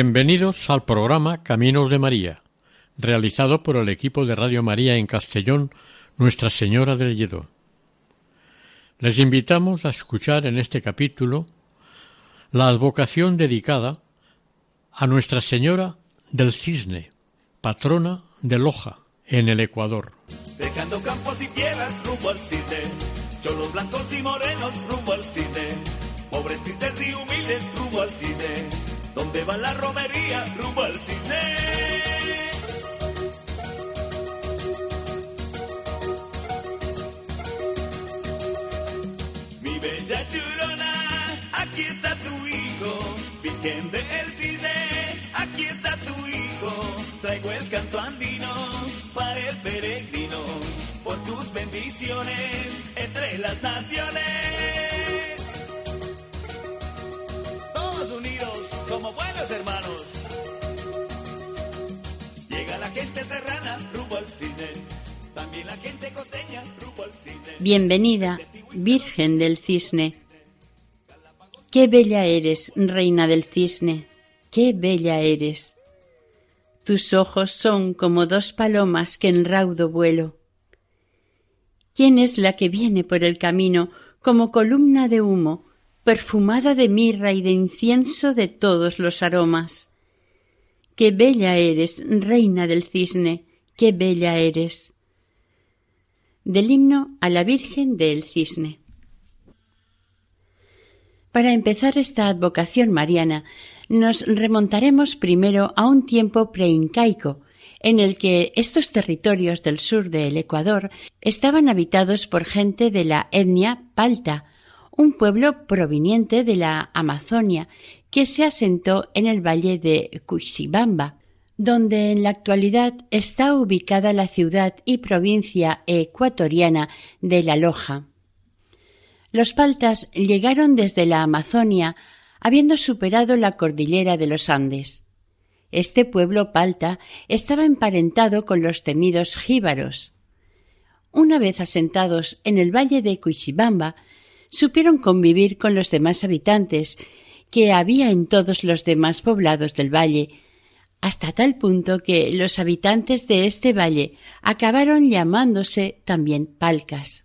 Bienvenidos al programa Caminos de María, realizado por el equipo de Radio María en Castellón, Nuestra Señora del Lledó. Les invitamos a escuchar en este capítulo la advocación dedicada a Nuestra Señora del Cisne, patrona de Loja, en el Ecuador. Dejando campos y tierras rumbo al cine, cholos blancos y morenos rumbo al cine, pobres tristes y humildes rumbo al cine, donde va la romería rumbo al cine. Mi bella churona, aquí está tu hijo, Virgen del Cine, aquí está tu hijo, traigo el canto Bienvenida, Virgen del Cisne. Qué bella eres, Reina del Cisne, qué bella eres. Tus ojos son como dos palomas que en raudo vuelo. ¿Quién es la que viene por el camino como columna de humo, perfumada de mirra y de incienso de todos los aromas? Qué bella eres, Reina del Cisne, qué bella eres del himno a la Virgen del Cisne. Para empezar esta advocación mariana, nos remontaremos primero a un tiempo preincaico, en el que estos territorios del sur del Ecuador estaban habitados por gente de la etnia palta, un pueblo proveniente de la Amazonia que se asentó en el valle de Cuxibamba, donde en la actualidad está ubicada la ciudad y provincia ecuatoriana de La Loja. Los paltas llegaron desde la Amazonia habiendo superado la cordillera de los Andes. Este pueblo palta estaba emparentado con los temidos jíbaros. Una vez asentados en el valle de Cuixibamba, supieron convivir con los demás habitantes que había en todos los demás poblados del valle, hasta tal punto que los habitantes de este valle acabaron llamándose también palcas.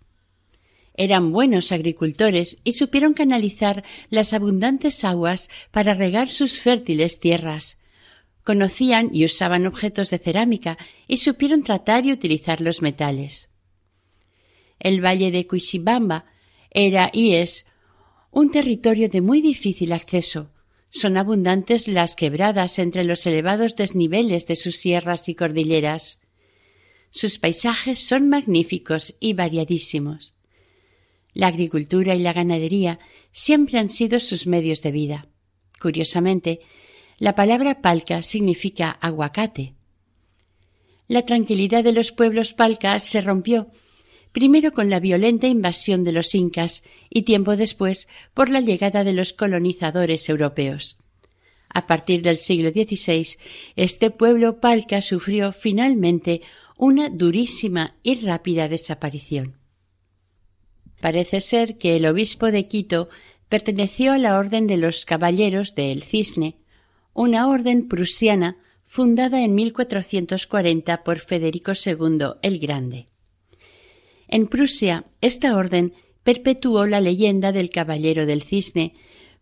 Eran buenos agricultores y supieron canalizar las abundantes aguas para regar sus fértiles tierras. Conocían y usaban objetos de cerámica y supieron tratar y utilizar los metales. El valle de Cuixibamba era y es un territorio de muy difícil acceso, son abundantes las quebradas entre los elevados desniveles de sus sierras y cordilleras. Sus paisajes son magníficos y variadísimos. La agricultura y la ganadería siempre han sido sus medios de vida. Curiosamente, la palabra palca significa aguacate. La tranquilidad de los pueblos palcas se rompió primero con la violenta invasión de los incas y tiempo después por la llegada de los colonizadores europeos. A partir del siglo XVI, este pueblo palca sufrió finalmente una durísima y rápida desaparición. Parece ser que el obispo de Quito perteneció a la Orden de los Caballeros del Cisne, una orden prusiana fundada en 1440 por Federico II el Grande. En Prusia, esta orden perpetuó la leyenda del Caballero del Cisne,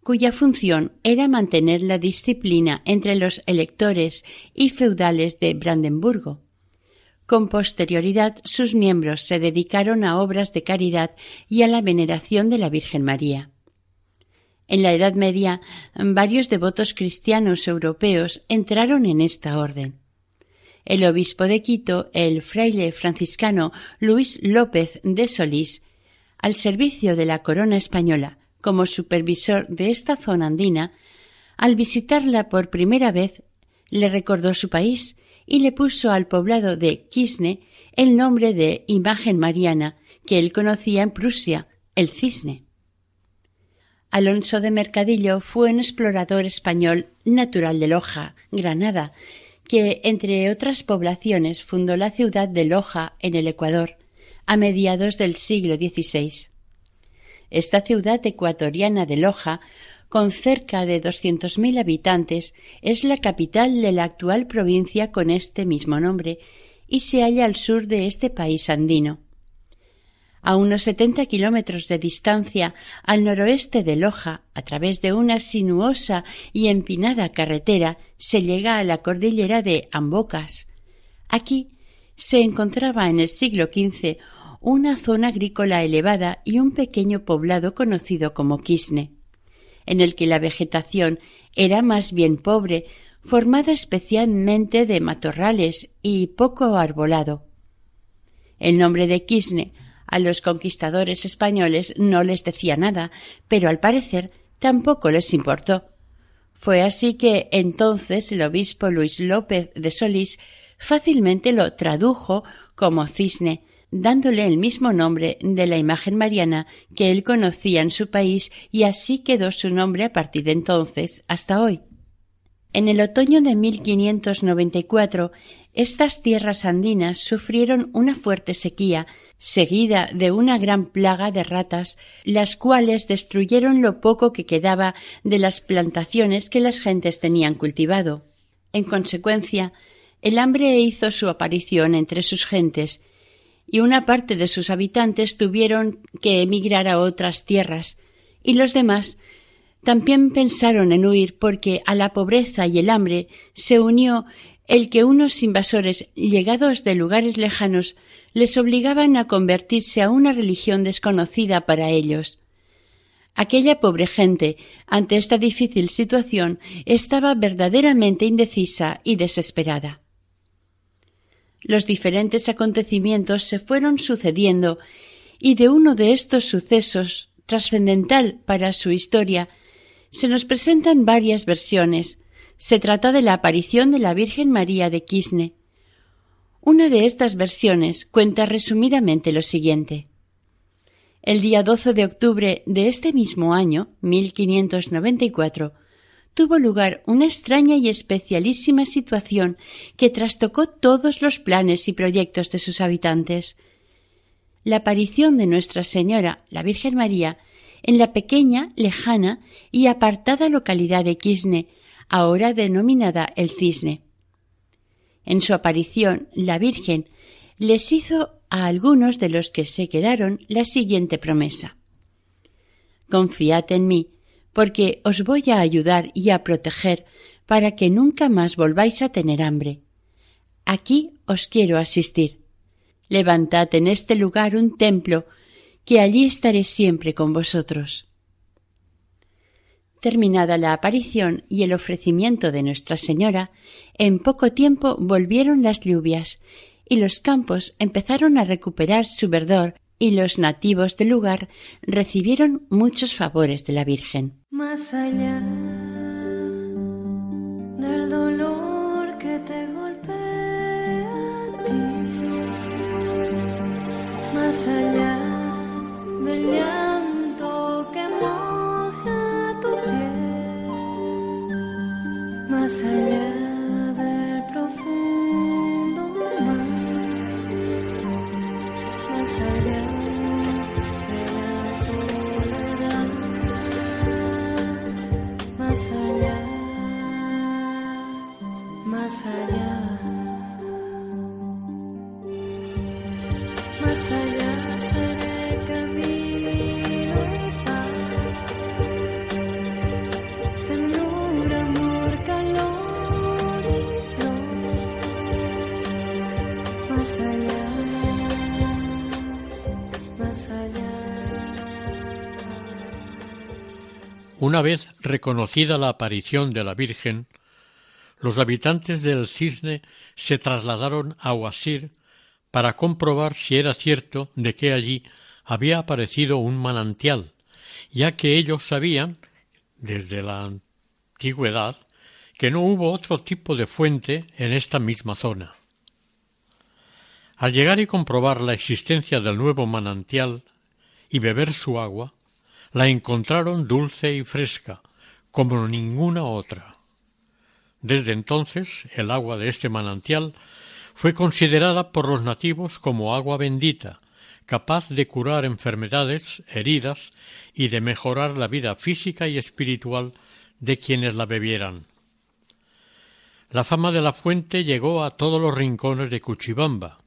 cuya función era mantener la disciplina entre los electores y feudales de Brandenburgo. Con posterioridad, sus miembros se dedicaron a obras de caridad y a la veneración de la Virgen María. En la Edad Media, varios devotos cristianos europeos entraron en esta orden. El obispo de Quito, el fraile franciscano Luis López de Solís, al servicio de la corona española, como supervisor de esta zona andina, al visitarla por primera vez, le recordó su país y le puso al poblado de Quisne el nombre de imagen mariana que él conocía en Prusia, el cisne. Alonso de Mercadillo fue un explorador español natural de Loja, Granada, que, entre otras poblaciones, fundó la ciudad de Loja, en el Ecuador, a mediados del siglo XVI. Esta ciudad ecuatoriana de Loja, con cerca de doscientos mil habitantes, es la capital de la actual provincia con este mismo nombre y se halla al sur de este país andino. A unos setenta kilómetros de distancia al noroeste de Loja, a través de una sinuosa y empinada carretera, se llega a la cordillera de Ambocas. Aquí se encontraba en el siglo XV una zona agrícola elevada y un pequeño poblado conocido como Quisne, en el que la vegetación era más bien pobre, formada especialmente de matorrales y poco arbolado. El nombre de Quisne a los conquistadores españoles no les decía nada, pero al parecer tampoco les importó. Fue así que entonces el obispo Luis López de Solís fácilmente lo tradujo como cisne, dándole el mismo nombre de la imagen mariana que él conocía en su país y así quedó su nombre a partir de entonces hasta hoy. En el otoño de 1594 estas tierras andinas sufrieron una fuerte sequía, seguida de una gran plaga de ratas, las cuales destruyeron lo poco que quedaba de las plantaciones que las gentes tenían cultivado. En consecuencia, el hambre hizo su aparición entre sus gentes, y una parte de sus habitantes tuvieron que emigrar a otras tierras, y los demás también pensaron en huir porque a la pobreza y el hambre se unió el que unos invasores llegados de lugares lejanos les obligaban a convertirse a una religión desconocida para ellos. Aquella pobre gente, ante esta difícil situación, estaba verdaderamente indecisa y desesperada. Los diferentes acontecimientos se fueron sucediendo y de uno de estos sucesos, trascendental para su historia, se nos presentan varias versiones, se trata de la aparición de la Virgen María de Quisne. Una de estas versiones cuenta resumidamente lo siguiente. El día 12 de octubre de este mismo año, 1594, tuvo lugar una extraña y especialísima situación que trastocó todos los planes y proyectos de sus habitantes. La aparición de Nuestra Señora, la Virgen María, en la pequeña, lejana y apartada localidad de Quisne, ahora denominada el cisne. En su aparición, la Virgen les hizo a algunos de los que se quedaron la siguiente promesa. Confiad en mí, porque os voy a ayudar y a proteger para que nunca más volváis a tener hambre. Aquí os quiero asistir. Levantad en este lugar un templo, que allí estaré siempre con vosotros. Terminada la aparición y el ofrecimiento de Nuestra Señora, en poco tiempo volvieron las lluvias y los campos empezaron a recuperar su verdor y los nativos del lugar recibieron muchos favores de la Virgen. Más allá del dolor que te golpea a ti, más allá más allá Una vez reconocida la aparición de la Virgen, los habitantes del Cisne se trasladaron a Huasir para comprobar si era cierto de que allí había aparecido un manantial ya que ellos sabían, desde la antigüedad, que no hubo otro tipo de fuente en esta misma zona. Al llegar y comprobar la existencia del nuevo manantial y beber su agua, la encontraron dulce y fresca, como ninguna otra. Desde entonces el agua de este manantial fue considerada por los nativos como agua bendita, capaz de curar enfermedades, heridas y de mejorar la vida física y espiritual de quienes la bebieran. La fama de la fuente llegó a todos los rincones de Cuchibamba,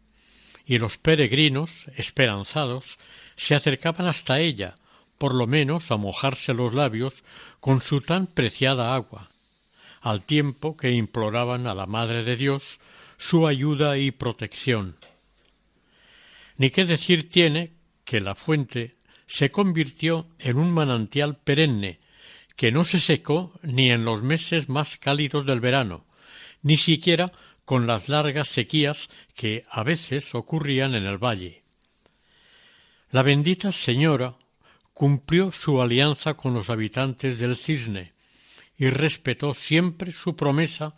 y los peregrinos, esperanzados, se acercaban hasta ella, por lo menos a mojarse los labios con su tan preciada agua, al tiempo que imploraban a la Madre de Dios su ayuda y protección. Ni qué decir tiene que la fuente se convirtió en un manantial perenne, que no se secó ni en los meses más cálidos del verano, ni siquiera con las largas sequías que a veces ocurrían en el valle. La bendita señora cumplió su alianza con los habitantes del cisne y respetó siempre su promesa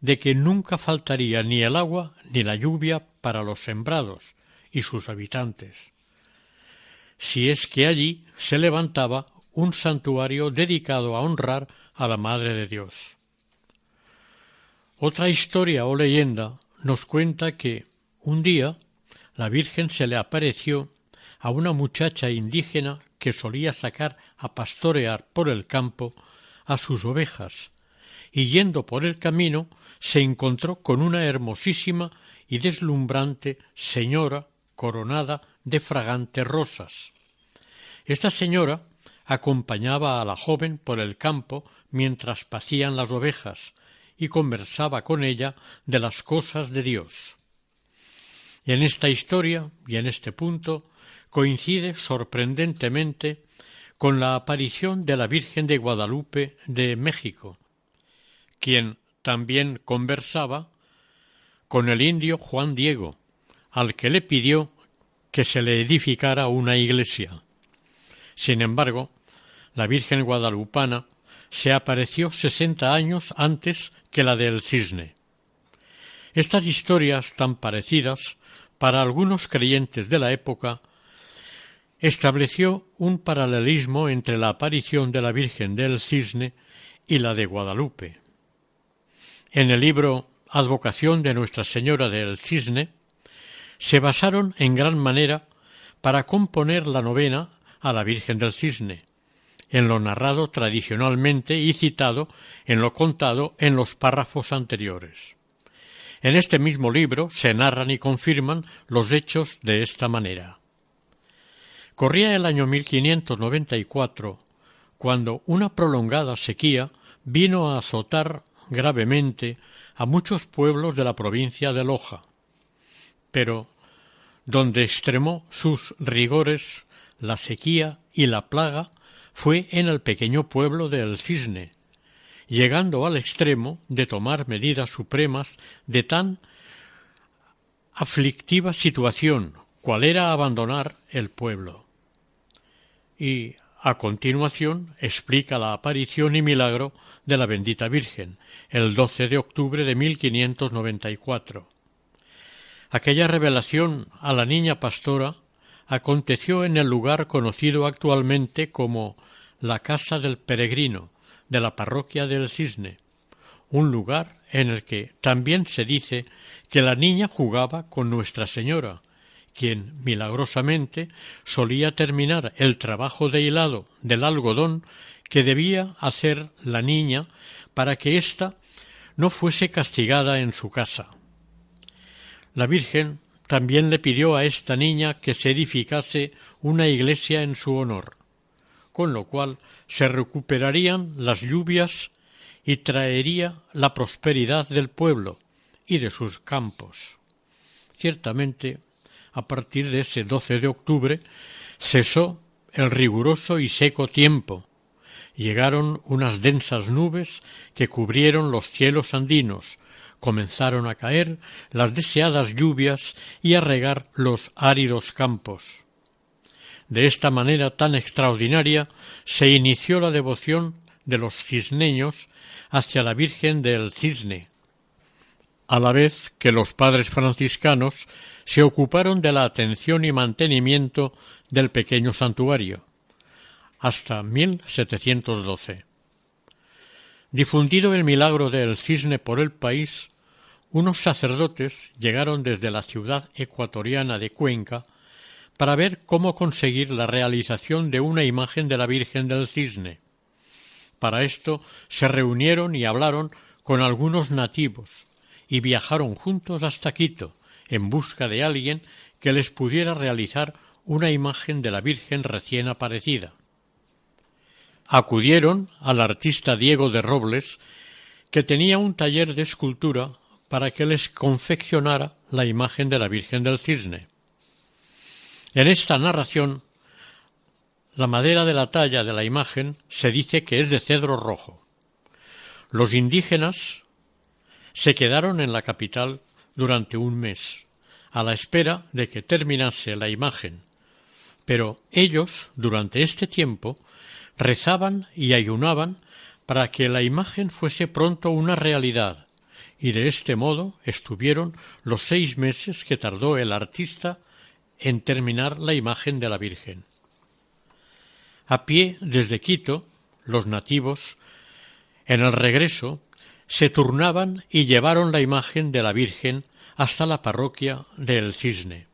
de que nunca faltaría ni el agua ni la lluvia para los sembrados y sus habitantes, si es que allí se levantaba un santuario dedicado a honrar a la Madre de Dios. Otra historia o leyenda nos cuenta que un día la Virgen se le apareció a una muchacha indígena que solía sacar a pastorear por el campo a sus ovejas, y yendo por el camino se encontró con una hermosísima y deslumbrante señora coronada de fragantes rosas. Esta señora acompañaba a la joven por el campo mientras pacían las ovejas, y conversaba con ella de las cosas de Dios. En esta historia y en este punto coincide sorprendentemente con la aparición de la Virgen de Guadalupe de México, quien también conversaba con el indio Juan Diego, al que le pidió que se le edificara una iglesia. Sin embargo, la Virgen guadalupana se apareció sesenta años antes que la del cisne. Estas historias tan parecidas, para algunos creyentes de la época, estableció un paralelismo entre la aparición de la Virgen del Cisne y la de Guadalupe. En el libro Advocación de Nuestra Señora del Cisne se basaron en gran manera para componer la novena a la Virgen del Cisne, en lo narrado tradicionalmente y citado en lo contado en los párrafos anteriores. En este mismo libro se narran y confirman los hechos de esta manera. Corría el año 1594, cuando una prolongada sequía vino a azotar gravemente a muchos pueblos de la provincia de Loja. Pero donde extremó sus rigores la sequía y la plaga fue en el pequeño pueblo de El Cisne, llegando al extremo de tomar medidas supremas de tan aflictiva situación, cual era abandonar el pueblo. Y a continuación explica la aparición y milagro de la bendita Virgen, el 12 de octubre de 1594. Aquella revelación a la niña pastora aconteció en el lugar conocido actualmente como la Casa del Peregrino de la parroquia del Cisne, un lugar en el que también se dice que la niña jugaba con Nuestra Señora, quien milagrosamente solía terminar el trabajo de hilado del algodón que debía hacer la niña para que ésta no fuese castigada en su casa. La Virgen también le pidió a esta niña que se edificase una iglesia en su honor, con lo cual se recuperarían las lluvias y traería la prosperidad del pueblo y de sus campos. Ciertamente, a partir de ese 12 de octubre, cesó el riguroso y seco tiempo. Llegaron unas densas nubes que cubrieron los cielos andinos, comenzaron a caer las deseadas lluvias y a regar los áridos campos. De esta manera tan extraordinaria se inició la devoción de los cisneños hacia la Virgen del Cisne, a la vez que los padres franciscanos se ocuparon de la atención y mantenimiento del pequeño santuario, hasta 1712. Difundido el milagro del cisne por el país, unos sacerdotes llegaron desde la ciudad ecuatoriana de Cuenca para ver cómo conseguir la realización de una imagen de la Virgen del Cisne. Para esto se reunieron y hablaron con algunos nativos y viajaron juntos hasta Quito en busca de alguien que les pudiera realizar una imagen de la Virgen recién aparecida. Acudieron al artista Diego de Robles, que tenía un taller de escultura para que les confeccionara la imagen de la Virgen del Cisne. En esta narración, la madera de la talla de la imagen se dice que es de cedro rojo. Los indígenas se quedaron en la capital durante un mes, a la espera de que terminase la imagen, pero ellos, durante este tiempo, rezaban y ayunaban para que la imagen fuese pronto una realidad, y de este modo estuvieron los seis meses que tardó el artista en terminar la imagen de la Virgen. A pie desde Quito, los nativos, en el regreso, se turnaban y llevaron la imagen de la Virgen hasta la parroquia de El Cisne.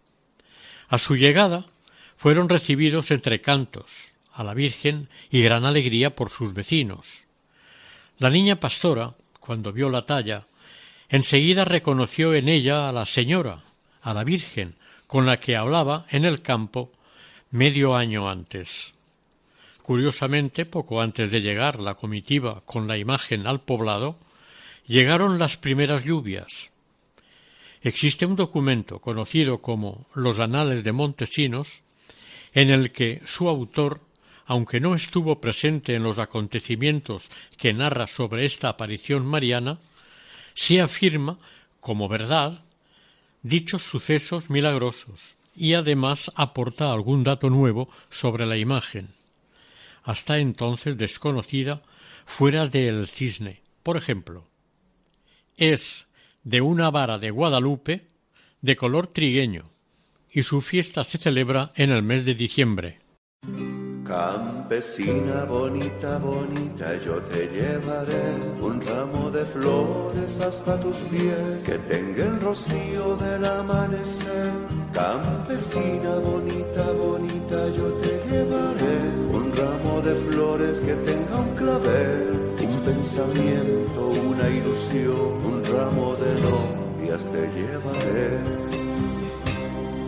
A su llegada fueron recibidos entre cantos a la Virgen y gran alegría por sus vecinos. La niña pastora, cuando vio la talla, enseguida reconoció en ella a la señora, a la Virgen, con la que hablaba en el campo medio año antes. Curiosamente, poco antes de llegar la comitiva con la imagen al poblado, llegaron las primeras lluvias. Existe un documento conocido como Los Anales de Montesinos, en el que su autor, aunque no estuvo presente en los acontecimientos que narra sobre esta aparición mariana, sí afirma como verdad dichos sucesos milagrosos y además aporta algún dato nuevo sobre la imagen, hasta entonces desconocida fuera del cisne. Por ejemplo, es de una vara de Guadalupe de color trigueño y su fiesta se celebra en el mes de diciembre. Campesina bonita, bonita, yo te llevaré un ramo de flores hasta tus pies, que tenga el rocío del amanecer. Campesina bonita, bonita, yo te llevaré un ramo de flores que tenga un clavel, pensamiento, una ilusión, un ramo de novias te llevaré.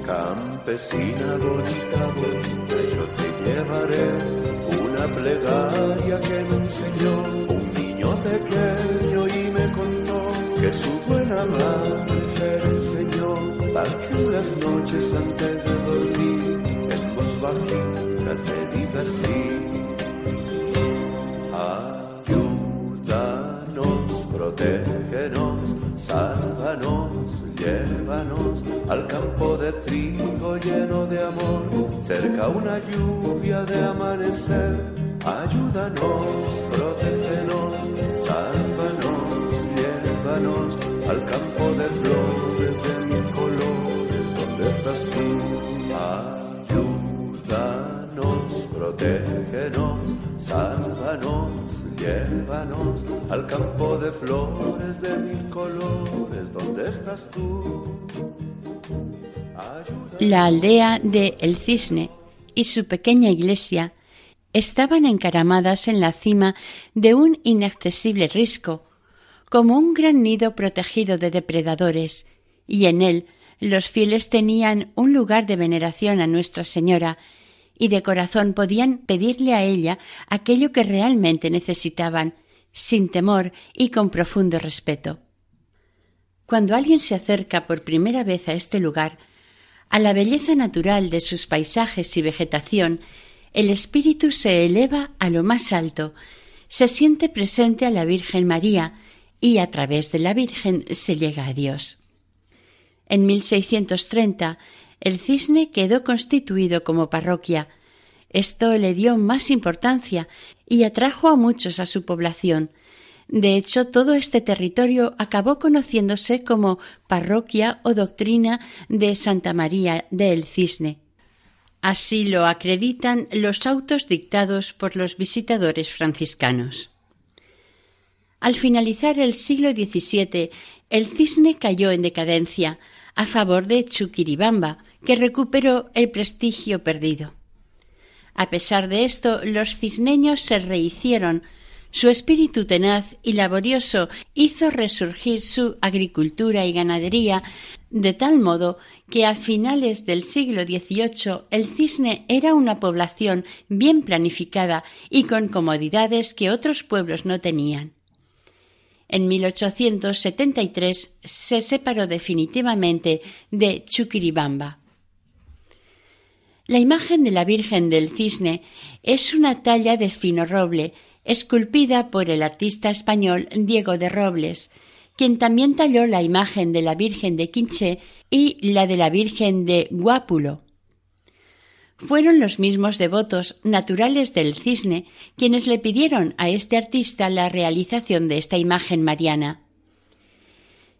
Campesina bonita, bonita, yo te llevaré una plegaria que me enseñó un niño pequeño y me contó que su buena madre se le enseñó para que las noches antes de dormir en voz bajita te diga así. Al campo de trigo lleno de amor, cerca una lluvia de amanecer. Ayúdanos, protégenos, sálvanos, llévanos al campo de flores de mil colores, ¿dónde estás tú? Ayúdanos, protégenos, sálvanos, llévanos al campo de flores de mil colores, ¿dónde estás tú? La aldea de El Cisne y su pequeña iglesia estaban encaramadas en la cima de un inaccesible risco, como un gran nido protegido de depredadores, y en él los fieles tenían un lugar de veneración a Nuestra Señora, y de corazón podían pedirle a ella aquello que realmente necesitaban, sin temor y con profundo respeto. Cuando alguien se acerca por primera vez a este lugar, a la belleza natural de sus paisajes y vegetación, el espíritu se eleva a lo más alto, se siente presente a la Virgen María y a través de la Virgen se llega a Dios. En 1630 el cisne quedó constituido como parroquia, Esto le dio más importancia y atrajo a muchos a su población. De hecho, todo este territorio acabó conociéndose como parroquia o doctrina de Santa María del Cisne. Así lo acreditan los autos dictados por los visitadores franciscanos. Al finalizar el siglo XVII, el cisne cayó en decadencia a favor de Chuquiribamba, que recuperó el prestigio perdido. A pesar de esto, los cisneños se rehicieron. Su espíritu tenaz y laborioso hizo resurgir su agricultura y ganadería, de tal modo que a finales del siglo XVIII el cisne era una población bien planificada y con comodidades que otros pueblos no tenían. En 1873 se separó definitivamente de Chuquiribamba. La imagen de la Virgen del Cisne es una talla de fino roble, esculpida por el artista español Diego de Robles, quien también talló la imagen de la Virgen de Quinché y la de la Virgen de Guápulo. Fueron los mismos devotos naturales del cisne quienes le pidieron a este artista la realización de esta imagen mariana.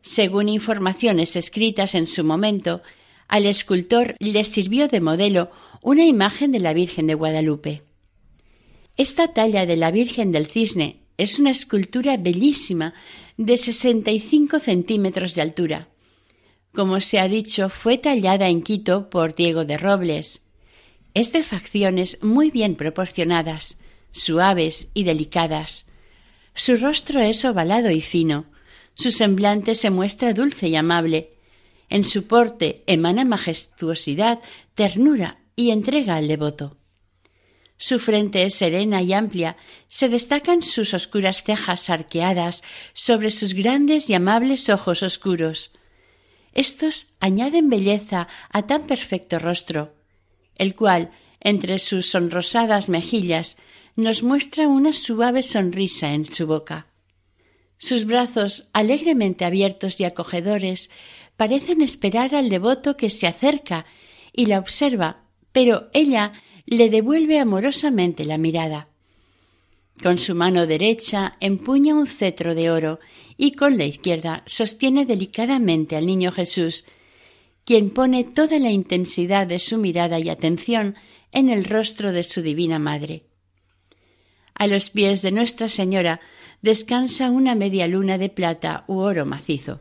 Según informaciones escritas en su momento, al escultor le sirvió de modelo una imagen de la Virgen de Guadalupe. Esta talla de la Virgen del Cisne es una escultura bellísima de 65 centímetros de altura. Como se ha dicho, fue tallada en Quito por Diego de Robles. Es de facciones muy bien proporcionadas, suaves y delicadas. Su rostro es ovalado y fino. Su semblante se muestra dulce y amable, en su porte emana majestuosidad, ternura y entrega al devoto. Su frente es serena y amplia, se destacan sus oscuras cejas arqueadas sobre sus grandes y amables ojos oscuros. Estos añaden belleza a tan perfecto rostro, el cual, entre sus sonrosadas mejillas, nos muestra una suave sonrisa en su boca. Sus brazos, alegremente abiertos y acogedores, parecen esperar al devoto que se acerca y la observa, pero ella le devuelve amorosamente la mirada. Con su mano derecha empuña un cetro de oro y con la izquierda sostiene delicadamente al niño Jesús, quien pone toda la intensidad de su mirada y atención en el rostro de su divina madre. A los pies de Nuestra Señora descansa una media luna de plata u oro macizo.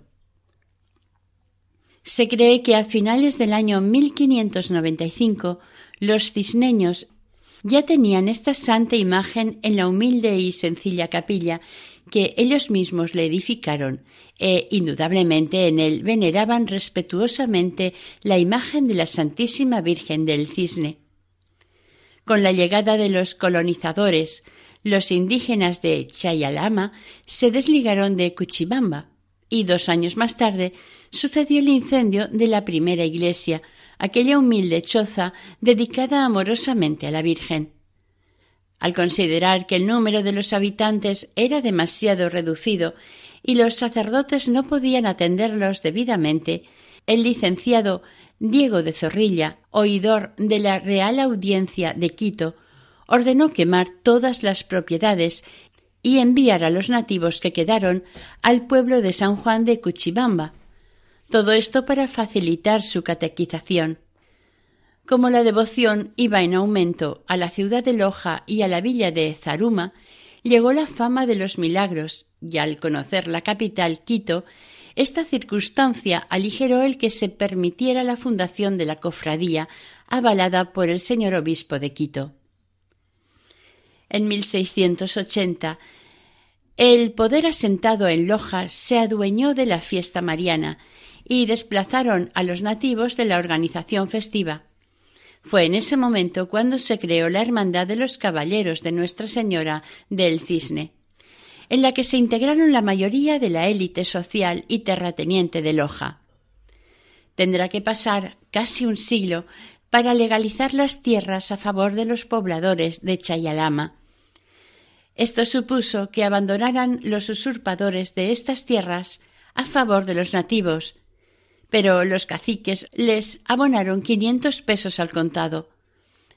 Se cree que a finales del año 1595 los cisneños ya tenían esta santa imagen en la humilde y sencilla capilla que ellos mismos le edificaron e indudablemente en él veneraban respetuosamente la imagen de la Santísima Virgen del Cisne. Con la llegada de los colonizadores, los indígenas de Chayalama se desligaron de Cuchibamba y dos años más tarde sucedió el incendio de la primera iglesia, aquella humilde choza dedicada amorosamente a la Virgen. Al considerar que el número de los habitantes era demasiado reducido y los sacerdotes no podían atenderlos debidamente, el licenciado Diego de Zorrilla, oidor de la Real Audiencia de Quito, ordenó quemar todas las propiedades y enviar a los nativos que quedaron al pueblo de San Juan de Cuchibamba, todo esto para facilitar su catequización. Como la devoción iba en aumento a la ciudad de Loja y a la villa de Zaruma, llegó la fama de los milagros, y al conocer la capital, Quito, esta circunstancia aligeró el que se permitiera la fundación de la cofradía, avalada por el señor obispo de Quito. En 1680, el poder asentado en Loja se adueñó de la fiesta mariana y desplazaron a los nativos de la organización festiva. Fue en ese momento cuando se creó la Hermandad de los Caballeros de Nuestra Señora del Cisne, en la que se integraron la mayoría de la élite social y terrateniente de Loja. Tendrá que pasar casi un siglo para legalizar las tierras a favor de los pobladores de Chayalama. Esto supuso que abandonaran los usurpadores de estas tierras a favor de los nativos, pero los caciques les abonaron quinientos pesos al contado.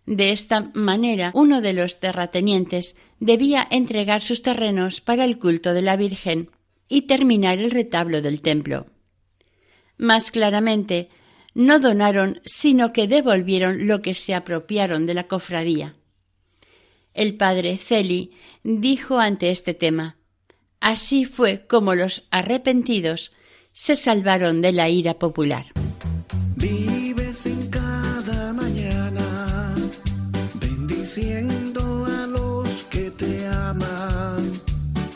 De esta manera, uno de los terratenientes debía entregar sus terrenos para el culto de la Virgen y terminar el retablo del templo. Más claramente, no donaron, sino que devolvieron lo que se apropiaron de la cofradía. El padre Celi dijo ante este tema Así fue como los arrepentidos se salvaron de la ira popular. Vives en cada mañana, bendiciendo a los que te aman,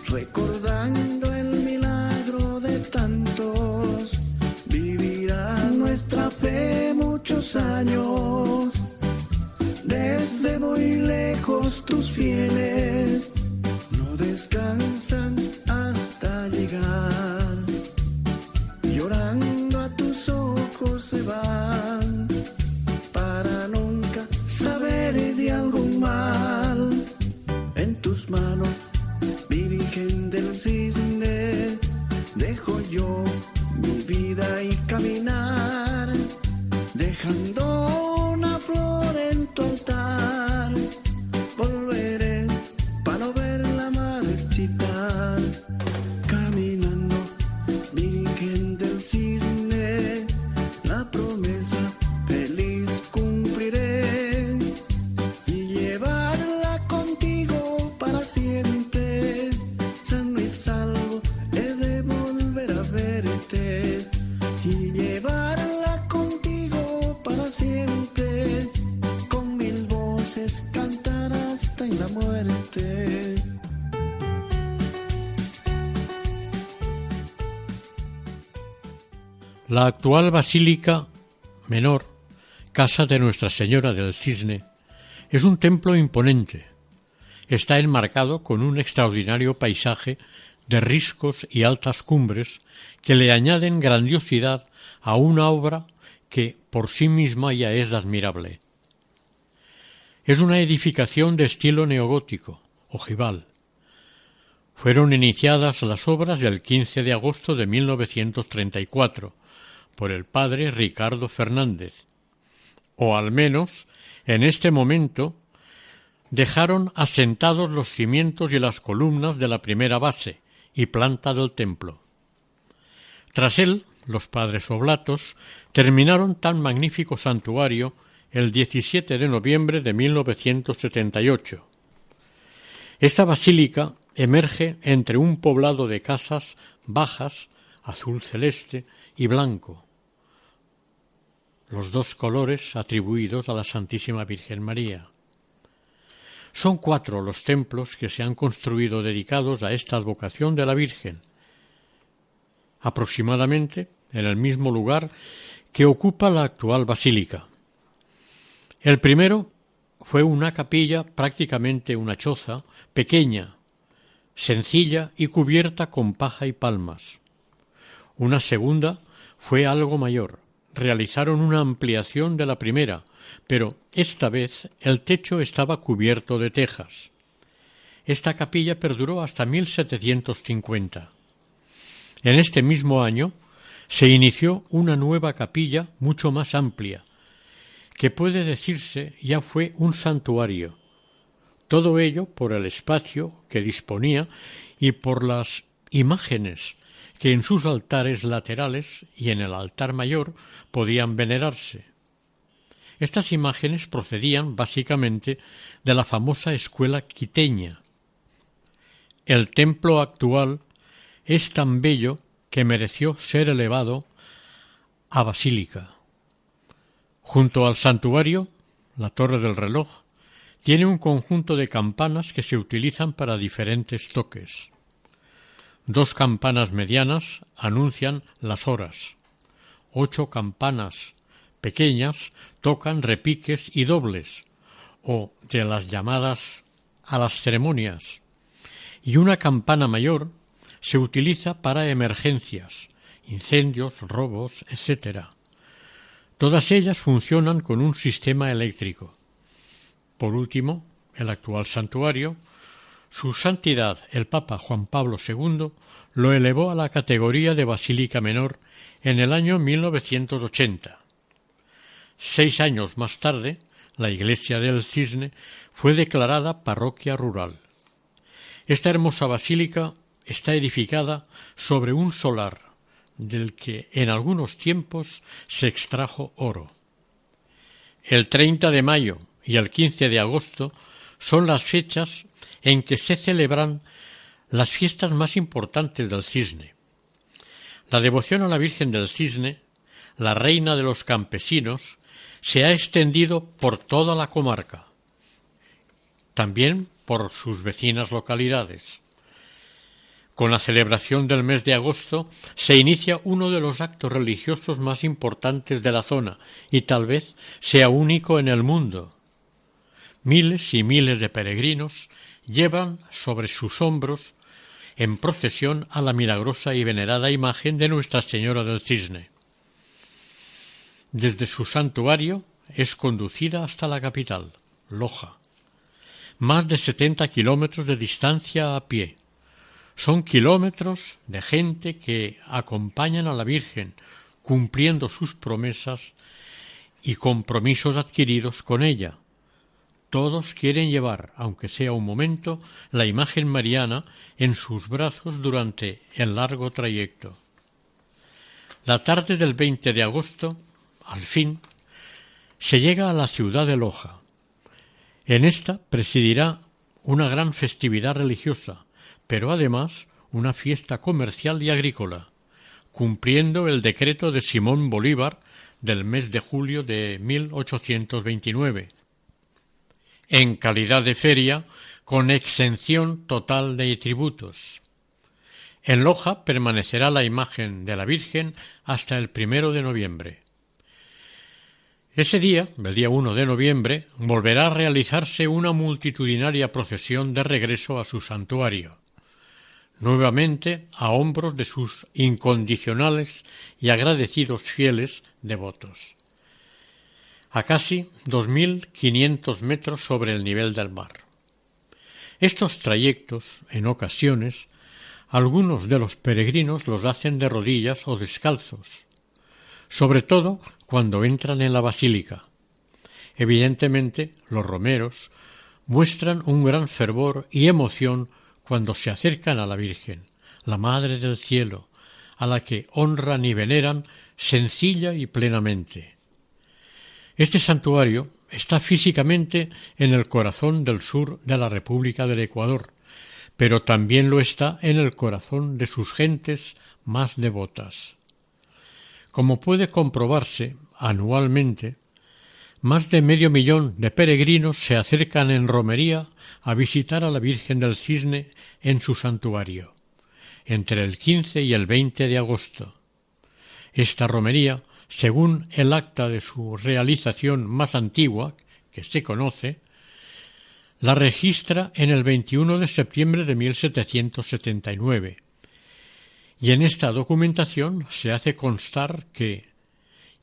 recordando el milagro de tantos. Vivirá nuestra fe muchos años, desde muy lejos tus fieles actual Basílica Menor, casa de Nuestra Señora del Cisne, es un templo imponente. Está enmarcado con un extraordinario paisaje de riscos y altas cumbres que le añaden grandiosidad a una obra que por sí misma ya es admirable. Es una edificación de estilo neogótico, ojival. Fueron iniciadas las obras el 15 de agosto de 1934 por el padre Ricardo Fernández, o al menos en este momento dejaron asentados los cimientos y las columnas de la primera base y planta del templo. Tras él, los padres oblatos terminaron tan magnífico santuario el 17 de noviembre de 1978. Esta basílica emerge entre un poblado de casas bajas, azul celeste y blanco, los dos colores atribuidos a la Santísima Virgen María. Son cuatro los templos que se han construido dedicados a esta advocación de la Virgen, aproximadamente en el mismo lugar que ocupa la actual basílica. El primero fue una capilla prácticamente una choza, pequeña, sencilla y cubierta con paja y palmas. Una segunda fue algo mayor. Realizaron una ampliación de la primera, pero esta vez el techo estaba cubierto de tejas. Esta capilla perduró hasta 1750. En este mismo año se inició una nueva capilla mucho más amplia, que puede decirse ya fue un santuario. Todo ello por el espacio que disponía y por las imágenes que en sus altares laterales y en el altar mayor podían venerarse. Estas imágenes procedían básicamente de la famosa escuela quiteña. El templo actual es tan bello que mereció ser elevado a basílica. Junto al santuario, la torre del reloj, tiene un conjunto de campanas que se utilizan para diferentes toques. Dos campanas medianas anuncian las horas. Ocho campanas pequeñas tocan repiques y dobles, o de las llamadas a las ceremonias, y una campana mayor se utiliza para emergencias, incendios, robos, etc. Todas ellas funcionan con un sistema eléctrico. Por último, el actual santuario, su santidad el Papa Juan Pablo II lo elevó a la categoría de Basílica Menor en el año 1980. Seis años más tarde, la iglesia del Cisne fue declarada parroquia rural. Esta hermosa basílica está edificada sobre un solar del que en algunos tiempos se extrajo oro. El 30 de mayo y el 15 de agosto son las fechas en que se celebran las fiestas más importantes del cisne. La devoción a la Virgen del Cisne, la reina de los campesinos, se ha extendido por toda la comarca, también por sus vecinas localidades. Con la celebración del mes de agosto se inicia uno de los actos religiosos más importantes de la zona y tal vez sea único en el mundo. Miles y miles de peregrinos llevan sobre sus hombros en procesión a la milagrosa y venerada imagen de Nuestra Señora del Cisne. Desde su santuario es conducida hasta la capital, Loja, más de setenta kilómetros de distancia a pie son kilómetros de gente que acompañan a la Virgen cumpliendo sus promesas y compromisos adquiridos con ella. Todos quieren llevar, aunque sea un momento, la imagen mariana en sus brazos durante el largo trayecto. La tarde del 20 de agosto, al fin, se llega a la ciudad de Loja. En esta presidirá una gran festividad religiosa, pero además una fiesta comercial y agrícola, cumpliendo el decreto de Simón Bolívar del mes de julio de 1829, en calidad de feria con exención total de tributos. En Loja permanecerá la imagen de la Virgen hasta el primero de noviembre. Ese día, el día 1 de noviembre, volverá a realizarse una multitudinaria procesión de regreso a su santuario nuevamente a hombros de sus incondicionales y agradecidos fieles devotos, a casi dos mil quinientos metros sobre el nivel del mar. Estos trayectos, en ocasiones, algunos de los peregrinos los hacen de rodillas o descalzos, sobre todo cuando entran en la basílica. Evidentemente, los romeros muestran un gran fervor y emoción cuando se acercan a la Virgen, la Madre del Cielo, a la que honran y veneran sencilla y plenamente. Este santuario está físicamente en el corazón del sur de la República del Ecuador, pero también lo está en el corazón de sus gentes más devotas. Como puede comprobarse anualmente, más de medio millón de peregrinos se acercan en romería a visitar a la Virgen del Cisne en su santuario, entre el 15 y el 20 de agosto. Esta romería, según el acta de su realización más antigua que se conoce, la registra en el 21 de septiembre de 1779, y en esta documentación se hace constar que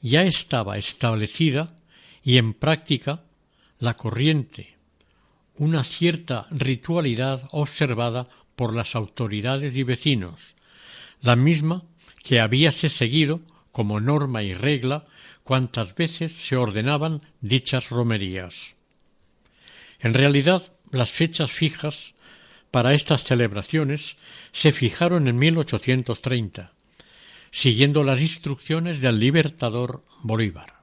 ya estaba establecida y en práctica la corriente, una cierta ritualidad observada por las autoridades y vecinos, la misma que habíase seguido como norma y regla cuantas veces se ordenaban dichas romerías. En realidad, las fechas fijas para estas celebraciones se fijaron en 1830, siguiendo las instrucciones del libertador Bolívar.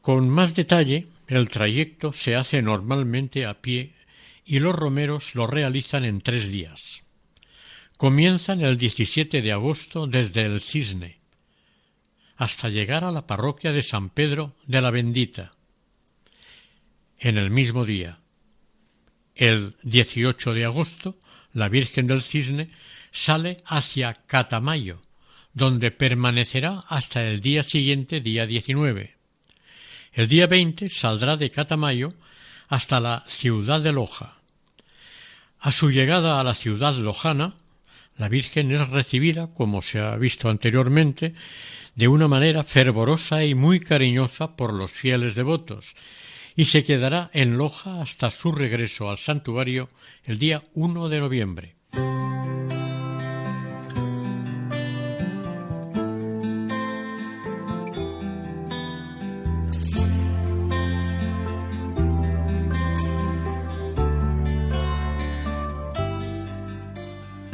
Con más detalle, el trayecto se hace normalmente a pie y los romeros lo realizan en tres días. Comienzan el 17 de agosto desde el Cisne hasta llegar a la parroquia de San Pedro de la Bendita. En el mismo día, el 18 de agosto, la Virgen del Cisne sale hacia Catamayo, donde permanecerá hasta el día siguiente, día 19. El día 20 saldrá de Catamayo hasta la ciudad de Loja. A su llegada a la ciudad lojana, la Virgen es recibida, como se ha visto anteriormente, de una manera fervorosa y muy cariñosa por los fieles devotos, y se quedará en Loja hasta su regreso al santuario el día 1 de noviembre.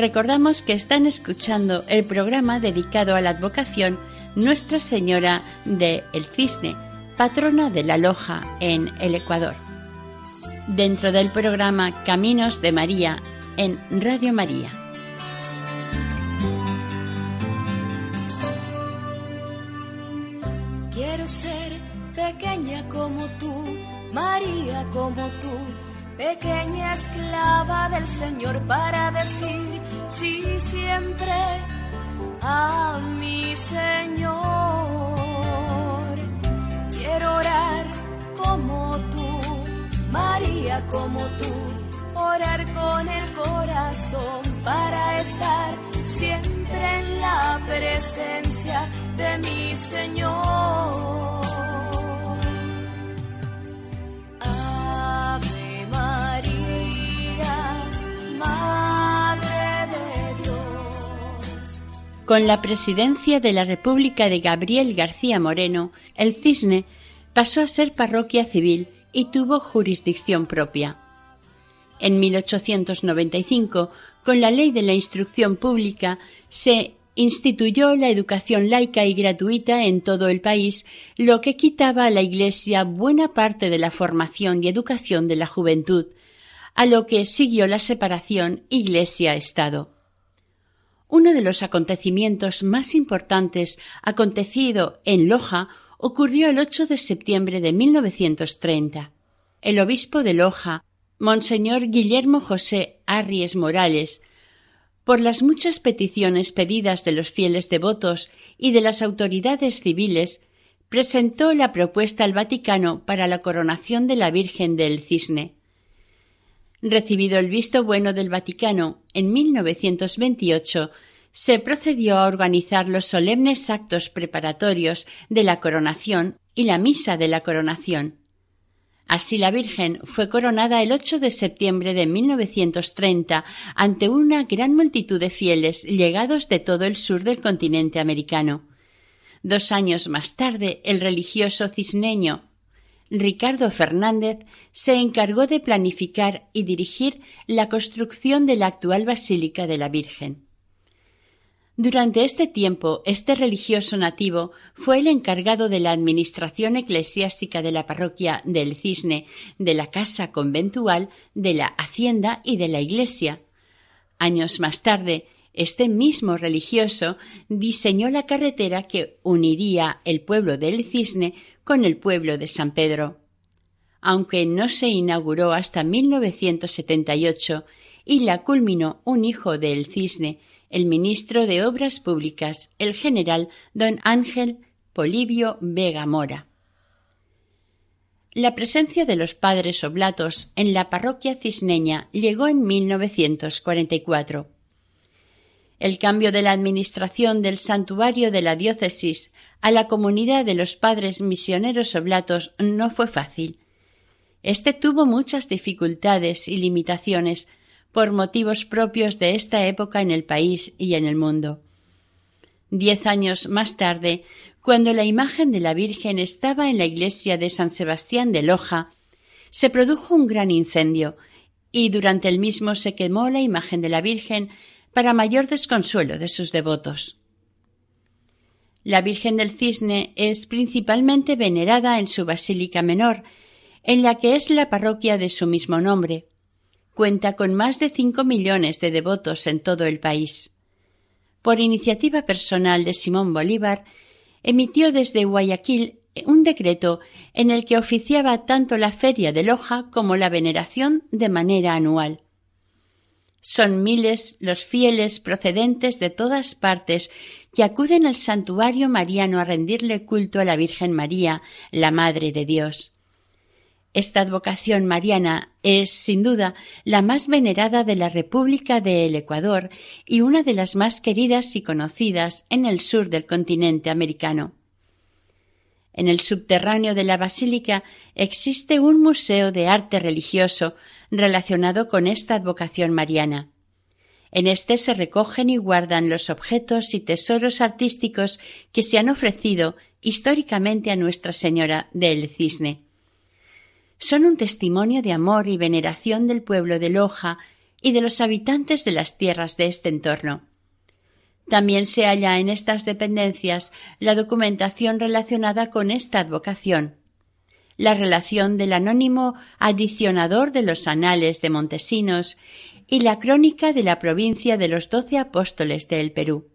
Recordamos que están escuchando el programa dedicado a la advocación Nuestra Señora de El Cisne, patrona de la Loja en el Ecuador. Dentro del programa Caminos de María en Radio María. Quiero ser pequeña como tú, María como tú, pequeña esclava del Señor para decir sí siempre a mi Señor. Quiero orar como tú, María como tú, orar con el corazón para estar siempre en la presencia de mi Señor. Ave María, Con la presidencia de la República de Gabriel García Moreno, el Cisne pasó a ser parroquia civil y tuvo jurisdicción propia. En 1895, con la Ley de la Instrucción Pública, se instituyó la educación laica y gratuita en todo el país, lo que quitaba a la Iglesia buena parte de la formación y educación de la juventud, a lo que siguió la separación Iglesia-Estado. Uno de los acontecimientos más importantes acontecido en Loja ocurrió el 8 de septiembre de 1930. El obispo de Loja, Monseñor Guillermo José Arries Morales, por las muchas peticiones pedidas de los fieles devotos y de las autoridades civiles, presentó la propuesta al Vaticano para la coronación de la Virgen del Cisne. Recibido el visto bueno del Vaticano en 1928, se procedió a organizar los solemnes actos preparatorios de la coronación y la misa de la coronación. Así la Virgen fue coronada el 8 de septiembre de 1930 ante una gran multitud de fieles llegados de todo el sur del continente americano. Dos años más tarde, el religioso cisneño Ricardo Fernández se encargó de planificar y dirigir la construcción de la actual Basílica de la Virgen. Durante este tiempo, este religioso nativo fue el encargado de la administración eclesiástica de la parroquia del Cisne, de la casa conventual, de la hacienda y de la iglesia. Años más tarde, este mismo religioso diseñó la carretera que uniría el pueblo del Cisne con el pueblo de San Pedro. Aunque no se inauguró hasta 1978 y la culminó un hijo del Cisne, el ministro de Obras Públicas, el general don Ángel Polibio Vega Mora. La presencia de los padres oblatos en la parroquia cisneña llegó en 1944. El cambio de la administración del santuario de la diócesis a la comunidad de los padres misioneros oblatos no fue fácil. Este tuvo muchas dificultades y limitaciones por motivos propios de esta época en el país y en el mundo. Diez años más tarde, cuando la imagen de la Virgen estaba en la iglesia de San Sebastián de Loja, se produjo un gran incendio, y durante el mismo se quemó la imagen de la Virgen para mayor desconsuelo de sus devotos. La Virgen del Cisne es principalmente venerada en su Basílica Menor, en la que es la parroquia de su mismo nombre. Cuenta con más de cinco millones de devotos en todo el país. Por iniciativa personal de Simón Bolívar, emitió desde Guayaquil un decreto en el que oficiaba tanto la feria de Loja como la veneración de manera anual. Son miles los fieles procedentes de todas partes que acuden al santuario mariano a rendirle culto a la Virgen María, la Madre de Dios. Esta advocación mariana es, sin duda, la más venerada de la República del Ecuador y una de las más queridas y conocidas en el sur del continente americano. En el subterráneo de la basílica existe un museo de arte religioso relacionado con esta advocación mariana. En este se recogen y guardan los objetos y tesoros artísticos que se han ofrecido históricamente a Nuestra Señora del Cisne son un testimonio de amor y veneración del pueblo de Loja y de los habitantes de las tierras de este entorno. También se halla en estas dependencias la documentación relacionada con esta advocación, la relación del anónimo adicionador de los anales de Montesinos y la crónica de la provincia de los doce apóstoles del Perú.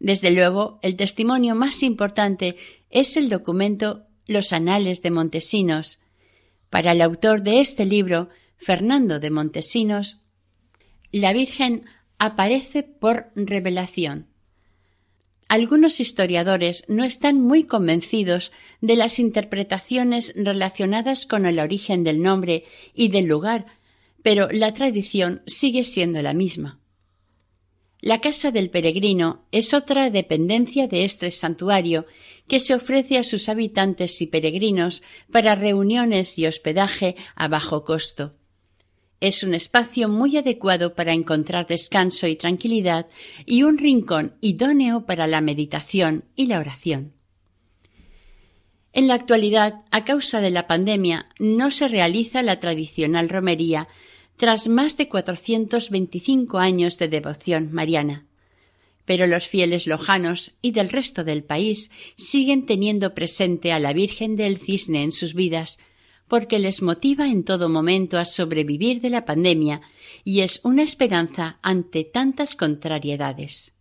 Desde luego, el testimonio más importante es el documento Los Anales de Montesinos. Para el autor de este libro, Fernando de Montesinos, la Virgen aparece por revelación. Algunos historiadores no están muy convencidos de las interpretaciones relacionadas con el origen del nombre y del lugar, pero la tradición sigue siendo la misma. La casa del peregrino es otra dependencia de este santuario que se ofrece a sus habitantes y peregrinos para reuniones y hospedaje a bajo costo. Es un espacio muy adecuado para encontrar descanso y tranquilidad y un rincón idóneo para la meditación y la oración. En la actualidad, a causa de la pandemia, no se realiza la tradicional romería tras más de 425 años de devoción mariana. Pero los fieles lojanos y del resto del país siguen teniendo presente a la Virgen del Cisne en sus vidas, porque les motiva en todo momento a sobrevivir de la pandemia y es una esperanza ante tantas contrariedades.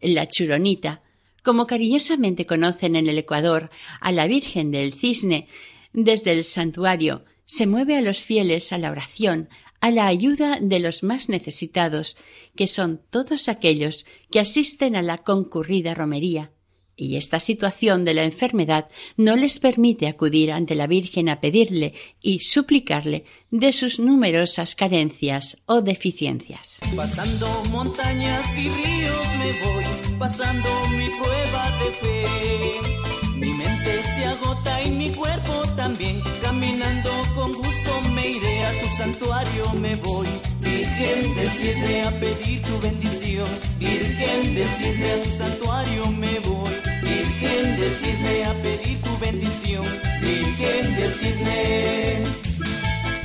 La churonita, como cariñosamente conocen en el Ecuador a la Virgen del Cisne, desde el santuario se mueve a los fieles a la oración, a la ayuda de los más necesitados, que son todos aquellos que asisten a la concurrida romería, y esta situación de la enfermedad no les permite acudir ante la Virgen a pedirle y suplicarle de sus numerosas carencias o deficiencias. Pasando montañas y ríos me voy, pasando mi prueba de fe. Mi mente se agota y mi cuerpo también, caminando con gusto me iré a tu santuario, me voy. Virgen del cisne a pedir tu bendición, Virgen del cisne a tu santuario me voy. Virgen del Cisne a pedir tu bendición, Virgen del Cisne.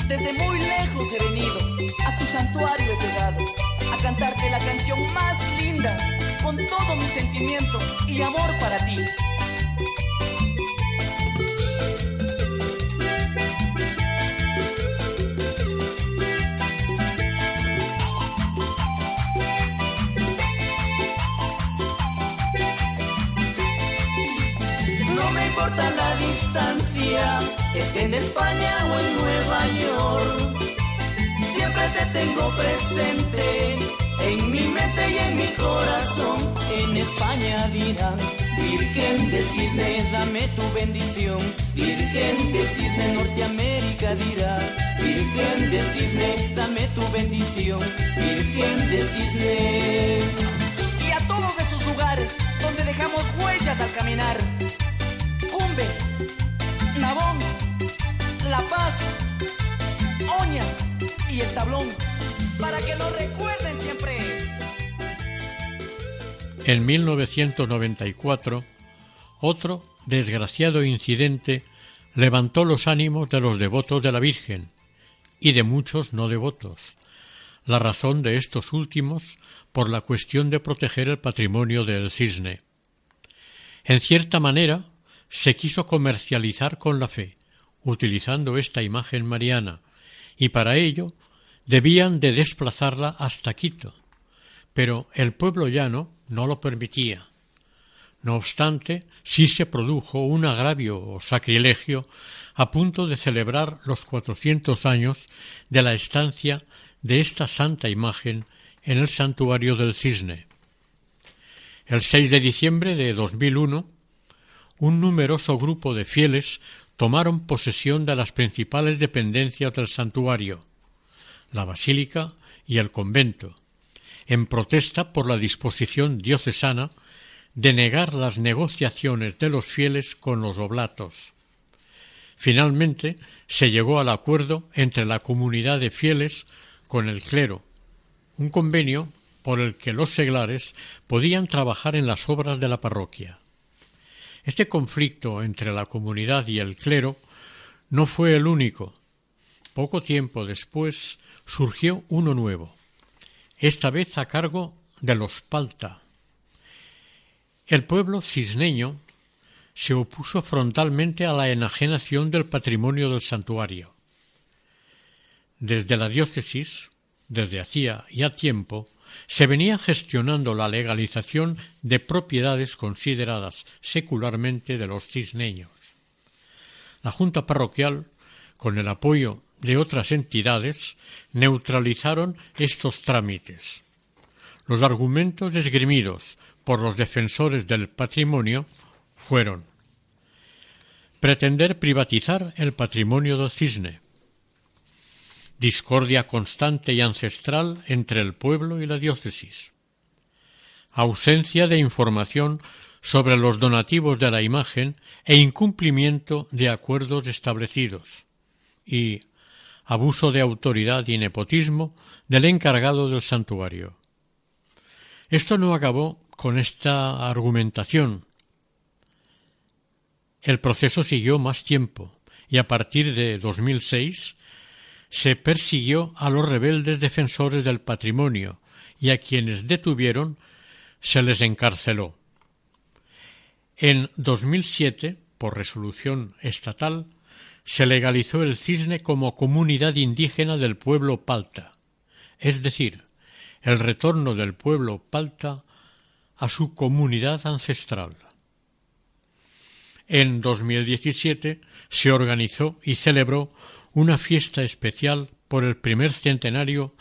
Desde muy lejos he venido, a tu santuario he llegado, a cantarte la canción más linda, con todo mi sentimiento y amor para ti. Importa la distancia, esté en España o en Nueva York. Siempre te tengo presente, en mi mente y en mi corazón. En España dirán, Virgen del Cisne, dame tu bendición. Virgen del Cisne, Norteamérica dirá, Virgen del Cisne, dame tu bendición. Virgen del Cisne. Y a todos esos lugares donde dejamos huellas al caminar Nabón, La Paz, Oña y el Tablón, para que nos recuerden siempre. En 1994, otro desgraciado incidente levantó los ánimos de los devotos de la Virgen y de muchos no devotos. La razón de estos últimos por la cuestión de proteger el patrimonio del cisne. En cierta manera, se quiso comercializar con la fe, utilizando esta imagen mariana, y para ello debían de desplazarla hasta Quito. Pero el pueblo llano no lo permitía. No obstante, sí se produjo un agravio o sacrilegio a punto de celebrar los cuatrocientos años de la estancia de esta santa imagen en el santuario del Cisne. El 6 de diciembre de 2001 un numeroso grupo de fieles tomaron posesión de las principales dependencias del santuario, la basílica y el convento, en protesta por la disposición diocesana de negar las negociaciones de los fieles con los oblatos. Finalmente se llegó al acuerdo entre la comunidad de fieles con el clero, un convenio por el que los seglares podían trabajar en las obras de la parroquia. Este conflicto entre la comunidad y el clero no fue el único. Poco tiempo después surgió uno nuevo, esta vez a cargo de los Palta. El pueblo cisneño se opuso frontalmente a la enajenación del patrimonio del santuario. Desde la diócesis, desde hacía ya tiempo, se venía gestionando la legalización de propiedades consideradas secularmente de los cisneños. La Junta Parroquial, con el apoyo de otras entidades, neutralizaron estos trámites. Los argumentos esgrimidos por los defensores del patrimonio fueron pretender privatizar el patrimonio del cisne, discordia constante y ancestral entre el pueblo y la diócesis, ausencia de información sobre los donativos de la imagen e incumplimiento de acuerdos establecidos, y abuso de autoridad y nepotismo del encargado del santuario. Esto no acabó con esta argumentación. El proceso siguió más tiempo y a partir de 2006 se persiguió a los rebeldes defensores del patrimonio y a quienes detuvieron se les encarceló. En 2007, por resolución estatal, se legalizó el cisne como comunidad indígena del pueblo palta, es decir, el retorno del pueblo palta a su comunidad ancestral. En 2017 se organizó y celebró una fiesta especial por el primer centenario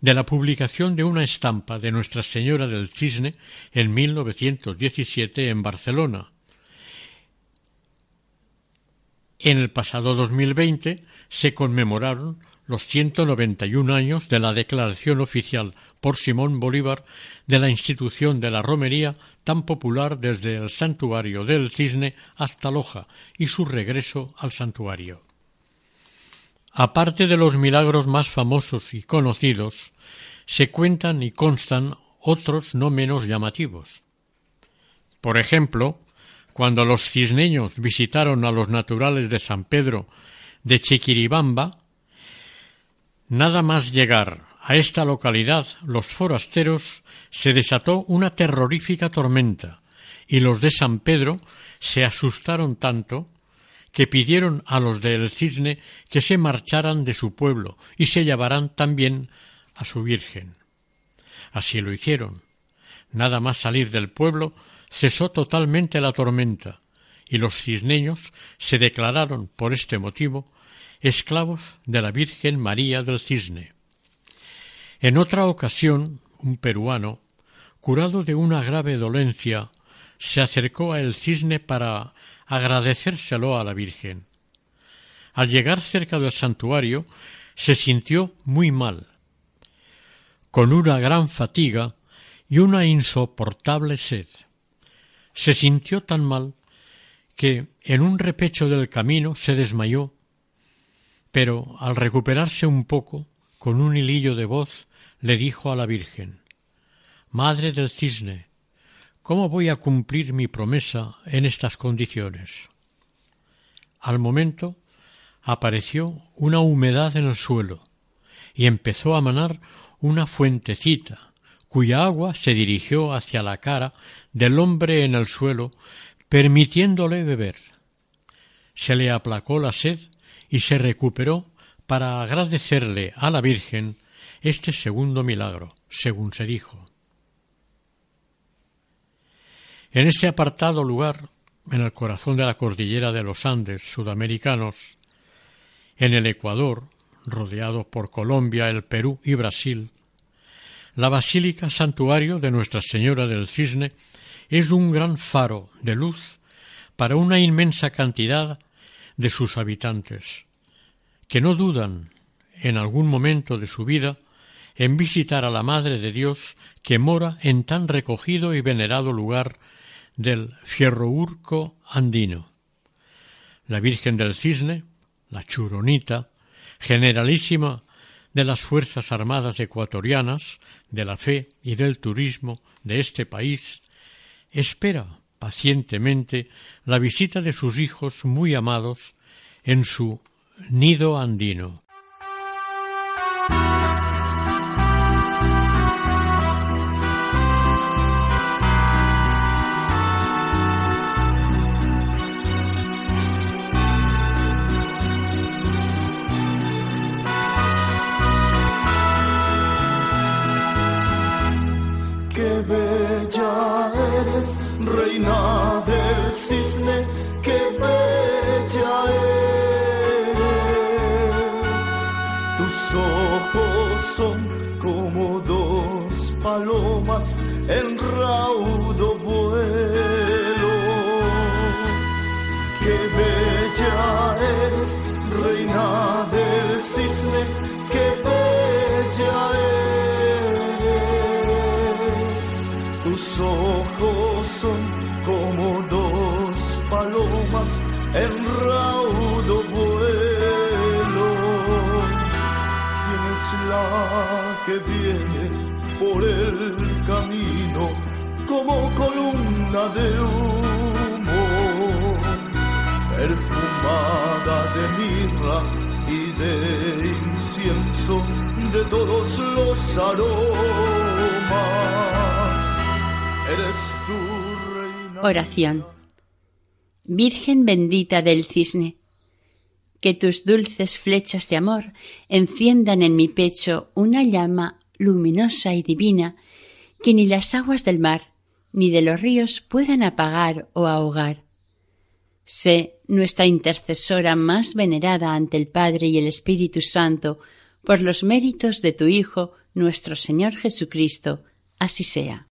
de la publicación de una estampa de Nuestra Señora del Cisne en 1917 en Barcelona. En el pasado 2020 se conmemoraron los 191 años de la declaración oficial por Simón Bolívar de la institución de la romería tan popular desde el santuario del Cisne hasta Loja y su regreso al santuario. Aparte de los milagros más famosos y conocidos, se cuentan y constan otros no menos llamativos. Por ejemplo, cuando los cisneños visitaron a los naturales de San Pedro de Chiquiribamba, nada más llegar a esta localidad los forasteros se desató una terrorífica tormenta y los de San Pedro se asustaron tanto que pidieron a los del cisne que se marcharan de su pueblo y se llevaran también a su Virgen. Así lo hicieron. Nada más salir del pueblo cesó totalmente la tormenta, y los cisneños se declararon por este motivo esclavos de la Virgen María del Cisne. En otra ocasión, un peruano, curado de una grave dolencia, se acercó a el cisne para agradecérselo a la Virgen. Al llegar cerca del santuario se sintió muy mal, con una gran fatiga y una insoportable sed. Se sintió tan mal que en un repecho del camino se desmayó, pero al recuperarse un poco, con un hilillo de voz, le dijo a la Virgen Madre del cisne, ¿Cómo voy a cumplir mi promesa en estas condiciones? Al momento apareció una humedad en el suelo y empezó a manar una fuentecita cuya agua se dirigió hacia la cara del hombre en el suelo, permitiéndole beber. Se le aplacó la sed y se recuperó para agradecerle a la Virgen este segundo milagro, según se dijo. En este apartado lugar, en el corazón de la cordillera de los Andes sudamericanos, en el Ecuador, rodeado por Colombia, el Perú y Brasil, la Basílica Santuario de Nuestra Señora del Cisne es un gran faro de luz para una inmensa cantidad de sus habitantes, que no dudan en algún momento de su vida en visitar a la Madre de Dios que mora en tan recogido y venerado lugar del Fierrourco andino. La Virgen del Cisne, la Churonita, generalísima de las Fuerzas Armadas ecuatorianas, de la fe y del turismo de este país, espera pacientemente la visita de sus hijos muy amados en su nido andino. En como columna de humo? perfumada de mirra y de incienso de todos los aromas. Eres tu reina. Oración. Virgen bendita del cisne, que tus dulces flechas de amor enciendan en mi pecho una llama luminosa y divina que ni las aguas del mar ni de los ríos puedan apagar o ahogar. Sé nuestra intercesora más venerada ante el Padre y el Espíritu Santo, por los méritos de tu Hijo, nuestro Señor Jesucristo. Así sea.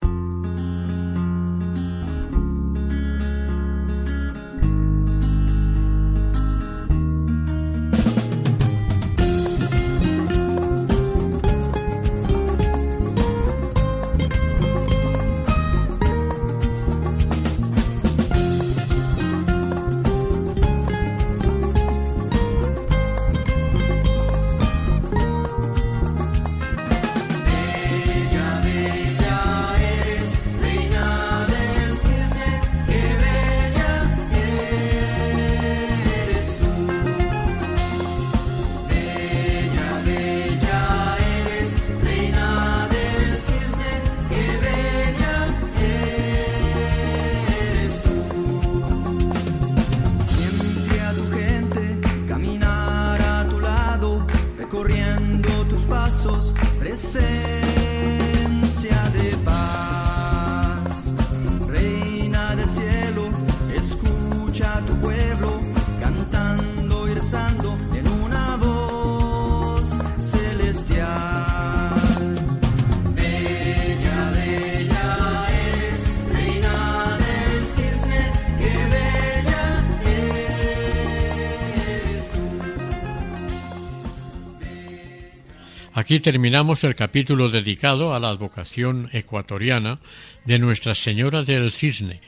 Aquí terminamos el capítulo dedicado a la advocación ecuatoriana de Nuestra Señora del Cisne,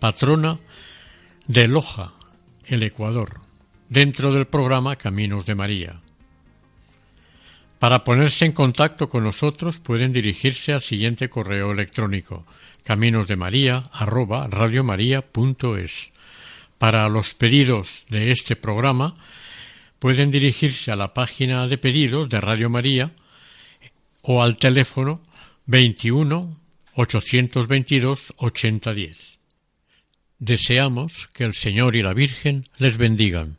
patrona de Loja, el Ecuador, dentro del programa Caminos de María. Para ponerse en contacto con nosotros pueden dirigirse al siguiente correo electrónico caminosdemaria@radiomaria.es. Para los pedidos de este programa pueden dirigirse a la página de pedidos de Radio María o al teléfono 21 822 8010. Deseamos que el Señor y la Virgen les bendigan.